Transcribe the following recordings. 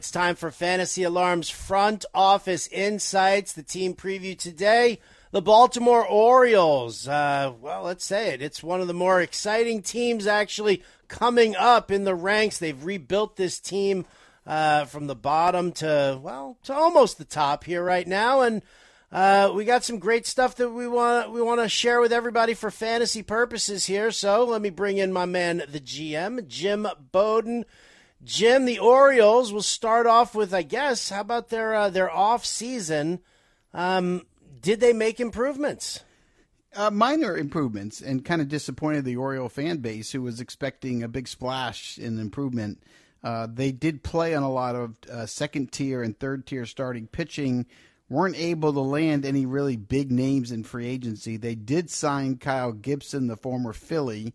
It's time for Fantasy Alarm's front office insights. The team preview today the Baltimore Orioles. Uh, well, let's say it. It's one of the more exciting teams actually coming up in the ranks. They've rebuilt this team uh, from the bottom to, well, to almost the top here right now. And uh, we got some great stuff that we want we want to share with everybody for fantasy purposes here. So let me bring in my man, the GM, Jim Bowden. Jim, the Orioles will start off with, I guess, how about their uh, their off season? Um, did they make improvements? Uh, minor improvements, and kind of disappointed the Oriole fan base who was expecting a big splash in improvement. Uh, they did play on a lot of uh, second tier and third tier starting pitching. weren't able to land any really big names in free agency. They did sign Kyle Gibson, the former Philly,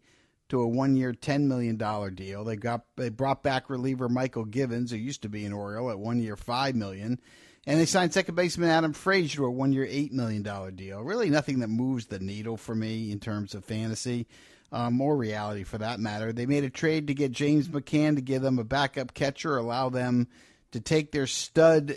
to a one-year, ten million dollar deal. They got they brought back reliever Michael Givens, who used to be an Oriole, at one year, five million, and they signed second baseman Adam Frazier to a one-year, eight million dollar deal. Really, nothing that moves the needle for me in terms of fantasy. Um, or reality for that matter. They made a trade to get James McCann to give them a backup catcher, allow them to take their stud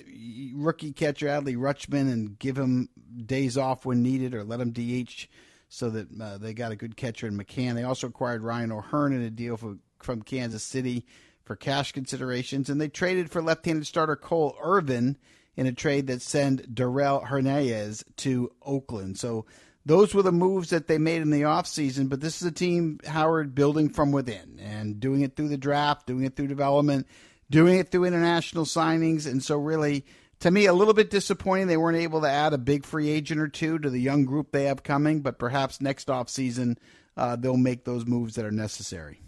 rookie catcher Adley Rutschman and give him days off when needed, or let him DH so that uh, they got a good catcher in McCann. They also acquired Ryan O'Hearn in a deal for, from Kansas City for cash considerations, and they traded for left-handed starter Cole Irvin in a trade that sent Darell Hernandez to Oakland. So those were the moves that they made in the offseason, but this is a team, Howard, building from within and doing it through the draft, doing it through development, doing it through international signings, and so really – to me, a little bit disappointing they weren't able to add a big free agent or two to the young group they have coming, but perhaps next offseason uh, they'll make those moves that are necessary.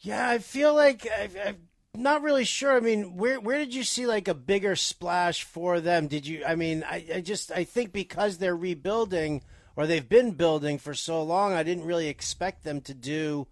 Yeah, I feel like I, am not really sure. I mean, where where did you see like a bigger splash for them? Did you? I mean, I, I just I think because they're rebuilding or they've been building for so long, I didn't really expect them to do.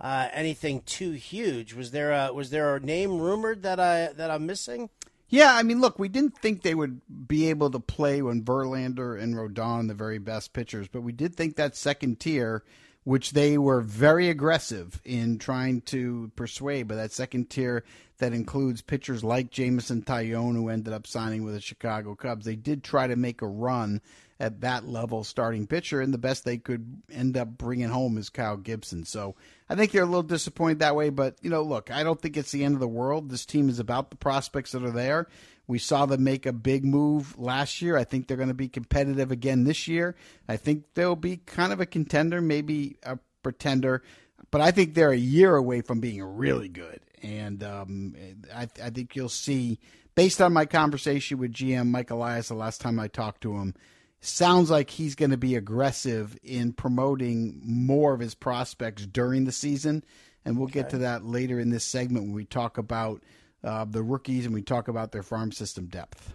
Uh, anything too huge? Was there a was there a name rumored that I that I'm missing? Yeah, I mean, look, we didn't think they would be able to play when Verlander and Rodon the very best pitchers, but we did think that second tier, which they were very aggressive in trying to persuade, but that second tier that includes pitchers like Jameson Taillon, who ended up signing with the Chicago Cubs, they did try to make a run at that level starting pitcher, and the best they could end up bringing home is Kyle Gibson. So I think they're a little disappointed that way. But you know, look, I don't think it's the end of the world. This team is about the prospects that are there. We saw them make a big move last year. I think they're going to be competitive again this year. I think they'll be kind of a contender, maybe a pretender, but I think they're a year away from being really good. And um, I, I think you'll see, based on my conversation with GM Mike Elias the last time I talked to him, sounds like he's going to be aggressive in promoting more of his prospects during the season. And we'll okay. get to that later in this segment when we talk about uh, the rookies and we talk about their farm system depth.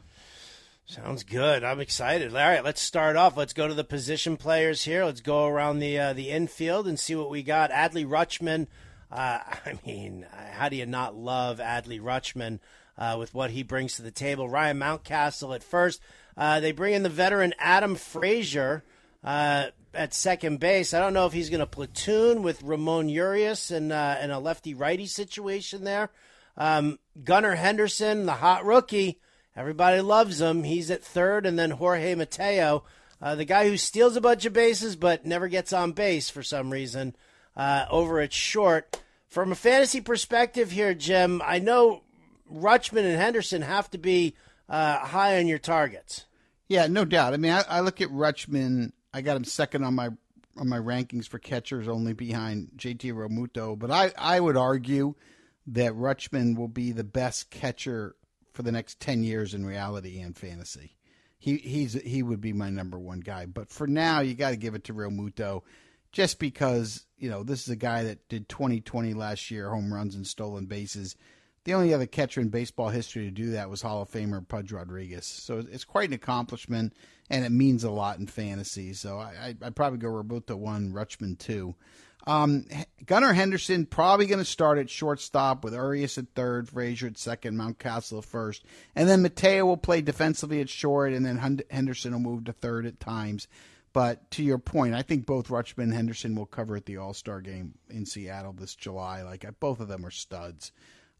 Sounds good. I'm excited. All right, let's start off. Let's go to the position players here. Let's go around the uh, the infield and see what we got. Adley Rutschman. Uh, I mean, how do you not love Adley Rutschman uh, with what he brings to the table? Ryan Mountcastle at first. Uh, they bring in the veteran Adam Frazier uh, at second base. I don't know if he's going to platoon with Ramon Urias in, uh, in a lefty righty situation there. Um, Gunnar Henderson, the hot rookie, everybody loves him. He's at third, and then Jorge Mateo, uh, the guy who steals a bunch of bases but never gets on base for some reason, uh, over at short. From a fantasy perspective here, Jim, I know Rutschman and Henderson have to be uh, high on your targets. Yeah, no doubt. I mean, I, I, look at Rutschman. I got him second on my on my rankings for catchers, only behind JT Realmuto. But I, I would argue that Rutschman will be the best catcher for the next ten years in reality and fantasy. He he's he would be my number one guy. But for now, you got to give it to Realmuto, just because you know this is a guy that did 2020 last year, home runs and stolen bases. The only other catcher in baseball history to do that was Hall of Famer Pudge Rodriguez. So it's quite an accomplishment, and it means a lot in fantasy. So I, I, would probably go Realmuto one, Rutschman two. Um, Gunnar Henderson probably going to start at shortstop with Urias at third, Frazier at second, Mountcastle at first, and then Mateo will play defensively at short, and then Henderson will move to third at times. But to your point, I think both Rutschman and Henderson will cover at the All Star game in Seattle this July. Like both of them are studs.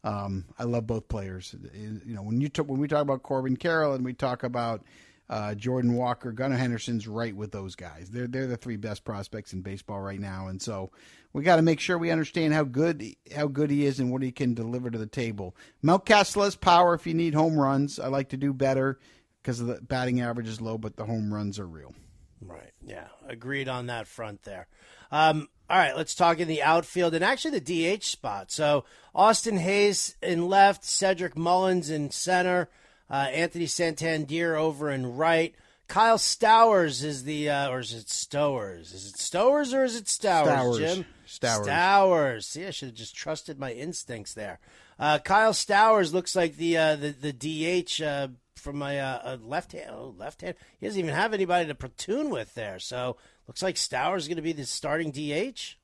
Um, I love both players. You know, when you when we talk about Corbin Carroll and we talk about uh, Jordan Walker, Gunnar Henderson's right with those guys. They're they're the three best prospects in baseball right now, and so we got to make sure we understand how good how good he is and what he can deliver to the table. Mountcastle has power if you need home runs. I like to do better because the batting average is low, but the home runs are real. Right. Yeah. Agreed on that front there. Um, all right, let's talk in the outfield and actually the DH spot. So Austin Hays in left, Cedric Mullins in center, uh, Anthony Santander over in right. Kyle Stowers is the, uh, or is it Stowers? Is it Stowers or is it Stowers, Stowers. Jim? Stowers. Stowers. See, I should have just trusted my instincts there. Uh, Kyle Stowers looks like the uh, the, the DH uh, from my uh, left hand. Oh, left hand. He doesn't even have anybody to platoon with there. So looks like Stowers going to be the starting DH.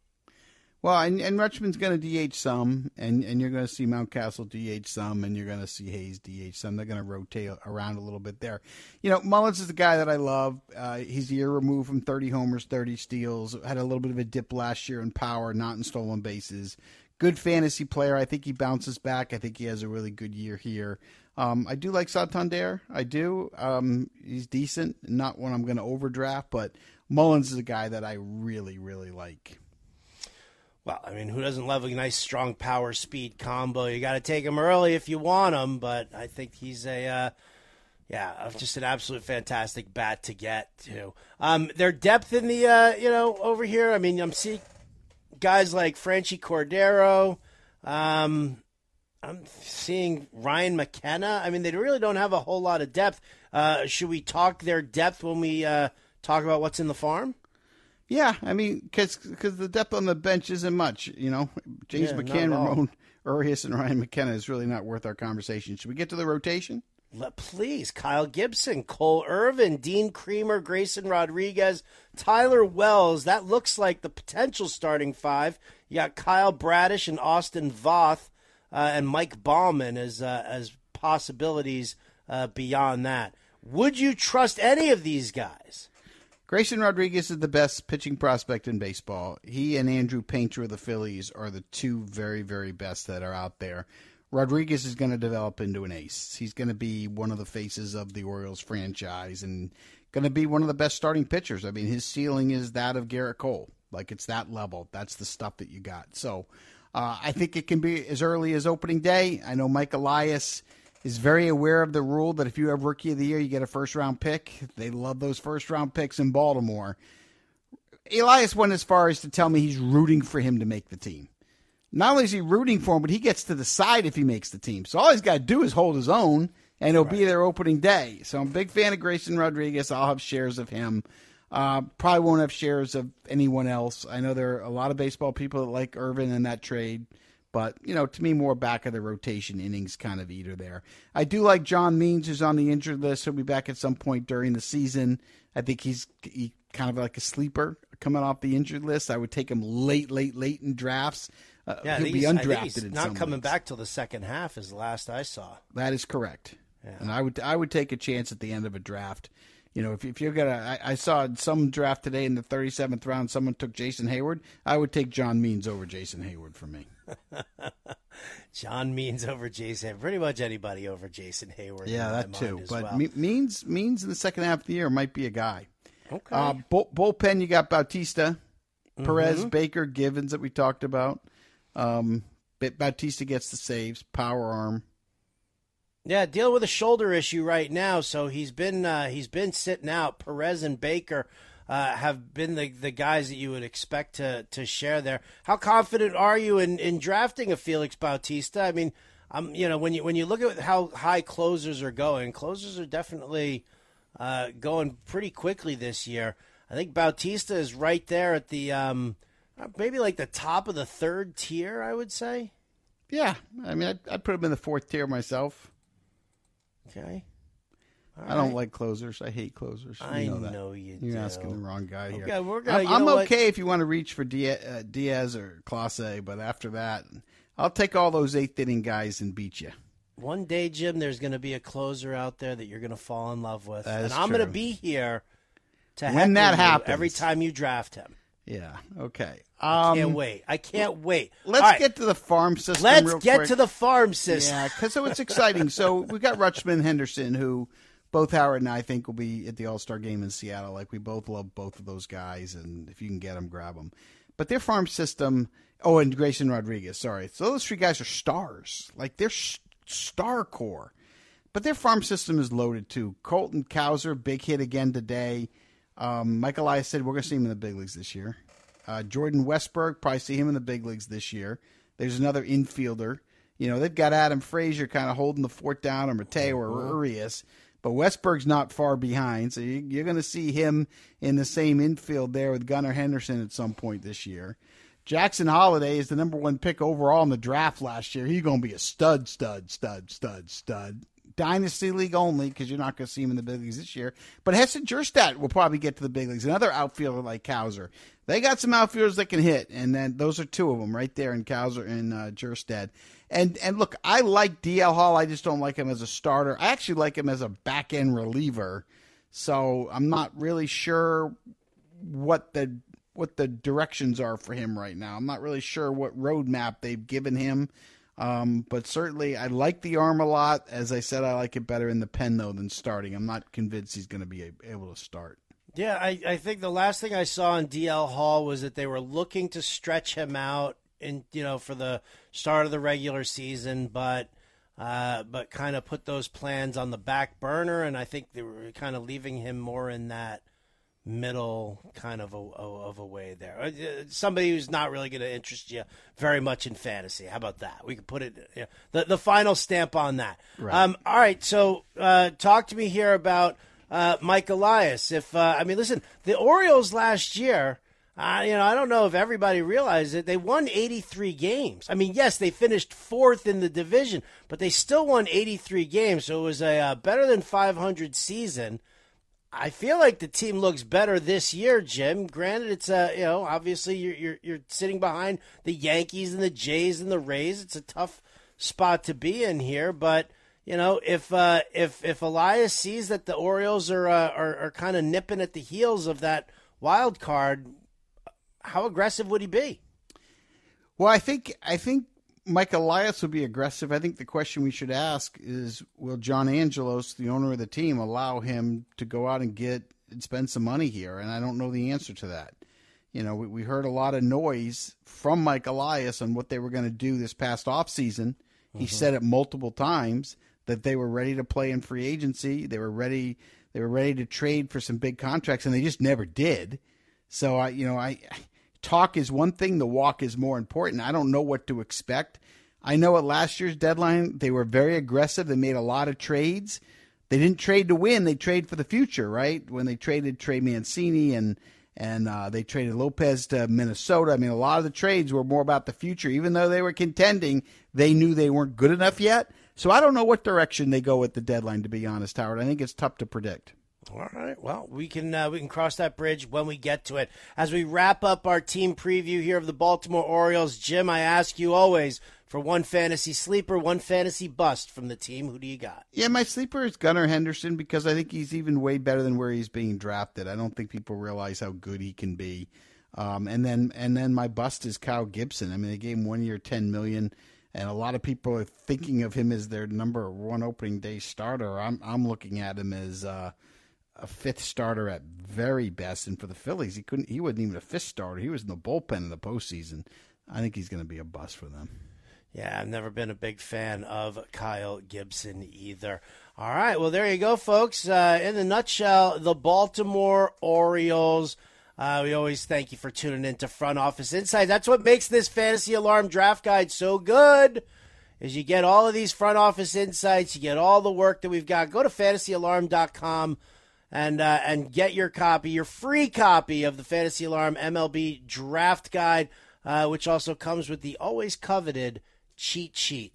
Well, and, and Rutschman's going to DH some, and, and you're going to see Mountcastle DH some, and you're going to see Hays DH some. They're going to rotate around a little bit there. You know, Mullins is the guy that I love. Uh, he's a year removed from 30 homers, 30 steals. Had a little bit of a dip last year in power, not in stolen bases. Good fantasy player. I think he bounces back. I think he has a really good year here. Um, I do like Santander. I do. Um, he's decent. Not one I'm going to overdraft, but Mullins is a guy that I really, really like. Well, I mean, who doesn't love a nice, strong power speed combo? You got to take him early if you want him, but I think he's a, uh, yeah, just an absolute fantastic bat to get to. Um, their depth in the, uh, you know, over here. I mean, I'm seeing guys like Franchy Cordero. Um, I'm seeing Ryan McKenna. I mean, they really don't have a whole lot of depth. Uh, should we talk their depth when we uh, talk about what's in the farm? Yeah, I mean, because the depth on the bench isn't much. You know, James Yeah, McCann. Ramon Urias, and Ryan McKenna is really not worth our conversation. Should we get to the rotation? Le- please, Kyle Gibson, Cole Irvin, Dean Kremer, Grayson Rodriguez, Tyler Wells. That looks like the potential starting five. You got Kyle Bradish and Austin Voth uh, and Mike Baumann as uh, as possibilities uh, beyond that. Would you trust any of these guys? Grayson Rodriguez is the best pitching prospect in baseball. He and Andrew Painter of the Phillies are the two very, very best that are out there. Rodriguez is going to develop into an ace. He's going to be one of the faces of the Orioles franchise and going to be one of the best starting pitchers. I mean, his ceiling is that of Gerrit Cole. Like it's that level. That's the stuff that you got. So uh, I think it can be as early as opening day. I know Mike Elias is very aware of the rule that if you have rookie of the year, you get a first round pick. They love those first round picks in Baltimore. Elias went as far as to tell me he's rooting for him to make the team. Not only is he rooting for him, but he gets to decide if he makes the team. So all he's got to do is hold his own, and he'll be there opening day. So I'm a big fan of Grayson Rodriguez. I'll have shares of him. Uh, probably won't have shares of anyone else. I know there are a lot of baseball people that like Irvin in that trade, but you know, to me, more back of the rotation innings kind of eater there. I do like John Means, who's on the injured list. He'll be back at some point during the season. I think he's he kind of like a sleeper coming off the injured list. I would take him late, late, late in drafts. Uh, Yeah, he'll be he's- I think undrafted not coming leagues. back till the second half. Is the last I saw. That is correct. And I would I would take a chance at the end of a draft. You know, if, if you're gonna, I, I saw some draft today in the 37th round. Someone took Jason Heyward. I would take John Means over Jason Heyward for me. John Means over Jason. Pretty much anybody over Jason Heyward. Yeah, that too. But well. Me- Means Means in the second half of the year might be a guy. okay. Uh, bull, bullpen, you got Bautista, Mm-hmm. Perez, Baker, Givens that we talked about. Um, Bautista gets the saves, power arm. Yeah, dealing with a shoulder issue right now, so he's been uh, he's been sitting out. Perez and Baker uh, have been the the guys that you would expect to to share there. How confident are you in, in drafting a Felix Bautista? I mean, um, you know, when you when you look at how high closers are going, closers are definitely uh, going pretty quickly this year. I think Bautista is right there at the um, maybe like the top of the third tier. I would say. Yeah, I mean, I'd, I'd put him in the fourth tier myself. Okay. All I don't right. like closers. I hate closers. You I know that. know you You're do. asking the wrong guy here. Okay, we're gonna- I'm, I'm what? okay if you want to reach for Diaz, uh, Diaz or Clase, but after that, I'll take all those eighth inning guys and beat you. One day, Jim, there's going to be a closer out there that you're going to fall in love with, and I'm going to be here to When that you happens. every time you draft him. Yeah. Okay. I Um, can't wait. I can't wait. let's right, get to the farm system. let's get quick. to the farm system. Yeah, because so it's exciting. so we've got Rutschman Henderson, who both Howard and I think will be at the All Star game in Seattle. Like we both love both of those guys, and if you can get them, grab them. But their farm system. Oh, and Grayson Rodriguez. Sorry, so those three guys are stars. Like they're s- star core. But their farm system is loaded too. Colton Cowser, big hit again today. Um, Mike Elias said we're going to see him in the big leagues this year. Uh, Jordan Westburg, probably see him in the big leagues this year. There's another infielder. You know, they've got Adam Frazier kind of holding the fort down, or Mateo or Urias. But Westburg's not far behind, so you, you're going to see him in the same infield there with Gunnar Henderson at some point this year. Jackson Holliday is the number one pick overall in the draft last year. He's going to be a stud, stud, stud, stud, stud. Dynasty League only because you're not going to see him in the big leagues this year. But Heston Kjerstad will probably get to the big leagues. Another outfielder like Cowser. They got some outfielders that can hit, and then those are two of them right there in Cowser and uh, Kjerstad. And and look, I like DL Hall. I just don't like him as a starter. I actually like him as a back end reliever. So I'm not really sure what the what the directions are for him right now. I'm not really sure what roadmap they've given him. Um, but certainly, I like the arm a lot. As I said, I like it better in the pen though than starting. I'm not convinced he's going to be able to start. Yeah, I, I think the last thing I saw in DL Hall was that they were looking to stretch him out in you know for the start of the regular season, but uh, but kind of put those plans on the back burner, and I think they were kind of leaving him more in that middle kind of a, of a way there. Uh, Somebody who's not really going to interest you very much in fantasy. How about that? We can put it you know, the the final stamp on that. Right. Um, all right, so uh, talk to me here about uh, Mike Elias. If uh, I mean, listen, the Orioles last year. Uh, you know, I don't know if everybody realized it. They won 83 games. I mean, yes, they finished fourth in the division, but they still won 83 games. So it was a uh, better than 500 season. I feel like the team looks better this year, Jim. Granted, it's a you know obviously you're you're, you're sitting behind the Yankees and the Jays and the Rays. It's a tough spot to be in here, but you know if uh, if if Elias sees that the Orioles are uh, are, are kind of nipping at the heels of that wild card, how aggressive would he be? Well, I think I think Mike Elias would be aggressive. I think the question we should ask is will John Angelos, the owner of the team, allow him to go out and get and spend some money here? And I don't know the answer to that. You know, we, we heard a lot of noise from Mike Elias on what they were going to do this past offseason. He mm-hmm. said it multiple times that they were ready to play in free agency. They were ready they were ready to trade for some big contracts and they just never did. So I you know, I talk is one thing, the walk is more important. I don't know what to expect. I know at last year's deadline, they were very aggressive. They made a lot of trades. They didn't trade to win, they trade for the future, right? When they traded Trey Mancini and and uh, they traded Lopez to Minnesota. I mean, a lot of the trades were more about the future. Even though they were contending, they knew they weren't good enough yet. So I don't know what direction they go at the deadline. To be honest, Howard, I think it's tough to predict. All right. Well, we can uh, we can cross that bridge when we get to it. As we wrap up our team preview here of the Baltimore Orioles, Jim, I ask you always for one fantasy sleeper, one fantasy bust from the team. Who do you got? Yeah, my sleeper is Gunnar Henderson because I think he's even way better than where he's being drafted. I don't think people realize how good he can be. Um, and then and then my bust is Kyle Gibson. I mean, they gave him one year, ten million, and a lot of people are thinking of him as their number one opening day starter. I'm I'm looking at him as uh, a fifth starter at very best. And for the Phillies, he couldn't. He wasn't even a fifth starter. He was in the bullpen in the postseason. I think he's going to be a bust for them. Yeah, I've never been a big fan of Kyle Gibson either. All right, well, there you go, folks. Uh, in the nutshell, the Baltimore Orioles. Uh, we always thank you for tuning in to Front Office Insight. That's what makes this Fantasy Alarm Draft Guide so good. Is you get all of these front office insights, you get all the work that we've got. Go to fantasyalarm.com and uh, and get your copy, your free copy of the Fantasy Alarm MLB Draft Guide, uh, which also comes with the always coveted cheat sheet.